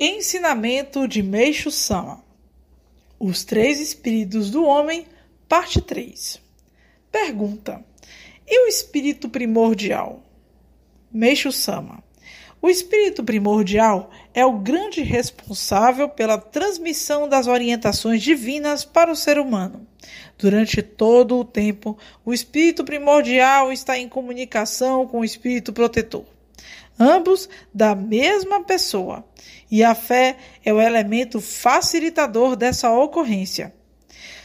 Ensinamento de Meixo Sama Os Três Espíritos do Homem, Parte 3 Pergunta: E o espírito primordial? Meixo Sama O espírito primordial é o grande responsável pela transmissão das orientações divinas para o ser humano. Durante todo o tempo, o espírito primordial está em comunicação com o espírito protetor ambos da mesma pessoa. E a fé é o elemento facilitador dessa ocorrência.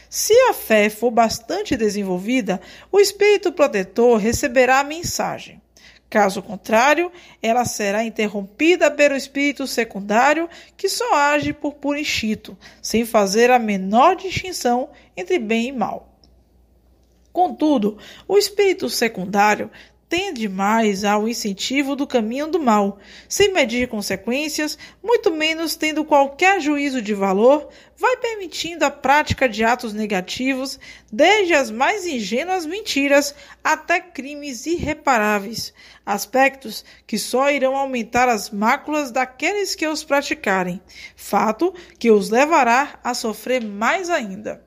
Se a fé for bastante desenvolvida, o espírito protetor receberá a mensagem. Caso contrário, ela será interrompida pelo espírito secundário, que só age por puro instinto, sem fazer a menor distinção entre bem e mal. Contudo, o espírito secundário tende mais ao incentivo do caminho do mal, sem medir consequências, muito menos tendo qualquer juízo de valor, vai permitindo a prática de atos negativos, desde as mais ingênuas mentiras até crimes irreparáveis, aspectos que só irão aumentar as máculas daqueles que os praticarem, fato que os levará a sofrer mais ainda.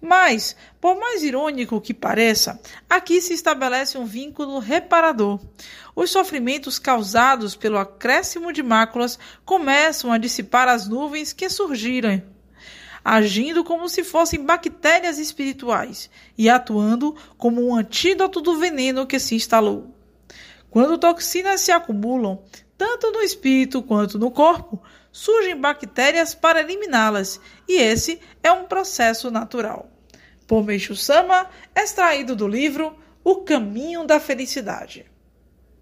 Mas, por mais irônico que pareça, aqui se estabelece um vínculo reparador. Os sofrimentos causados pelo acréscimo de máculas começam a dissipar as nuvens que surgiram, agindo como se fossem bactérias espirituais e atuando como um antídoto do veneno que se instalou. Quando toxinas se acumulam, tanto no espírito quanto no corpo, surgem bactérias para eliminá-las, e esse é um processo natural. Por Sama, extraído do livro O Caminho da Felicidade.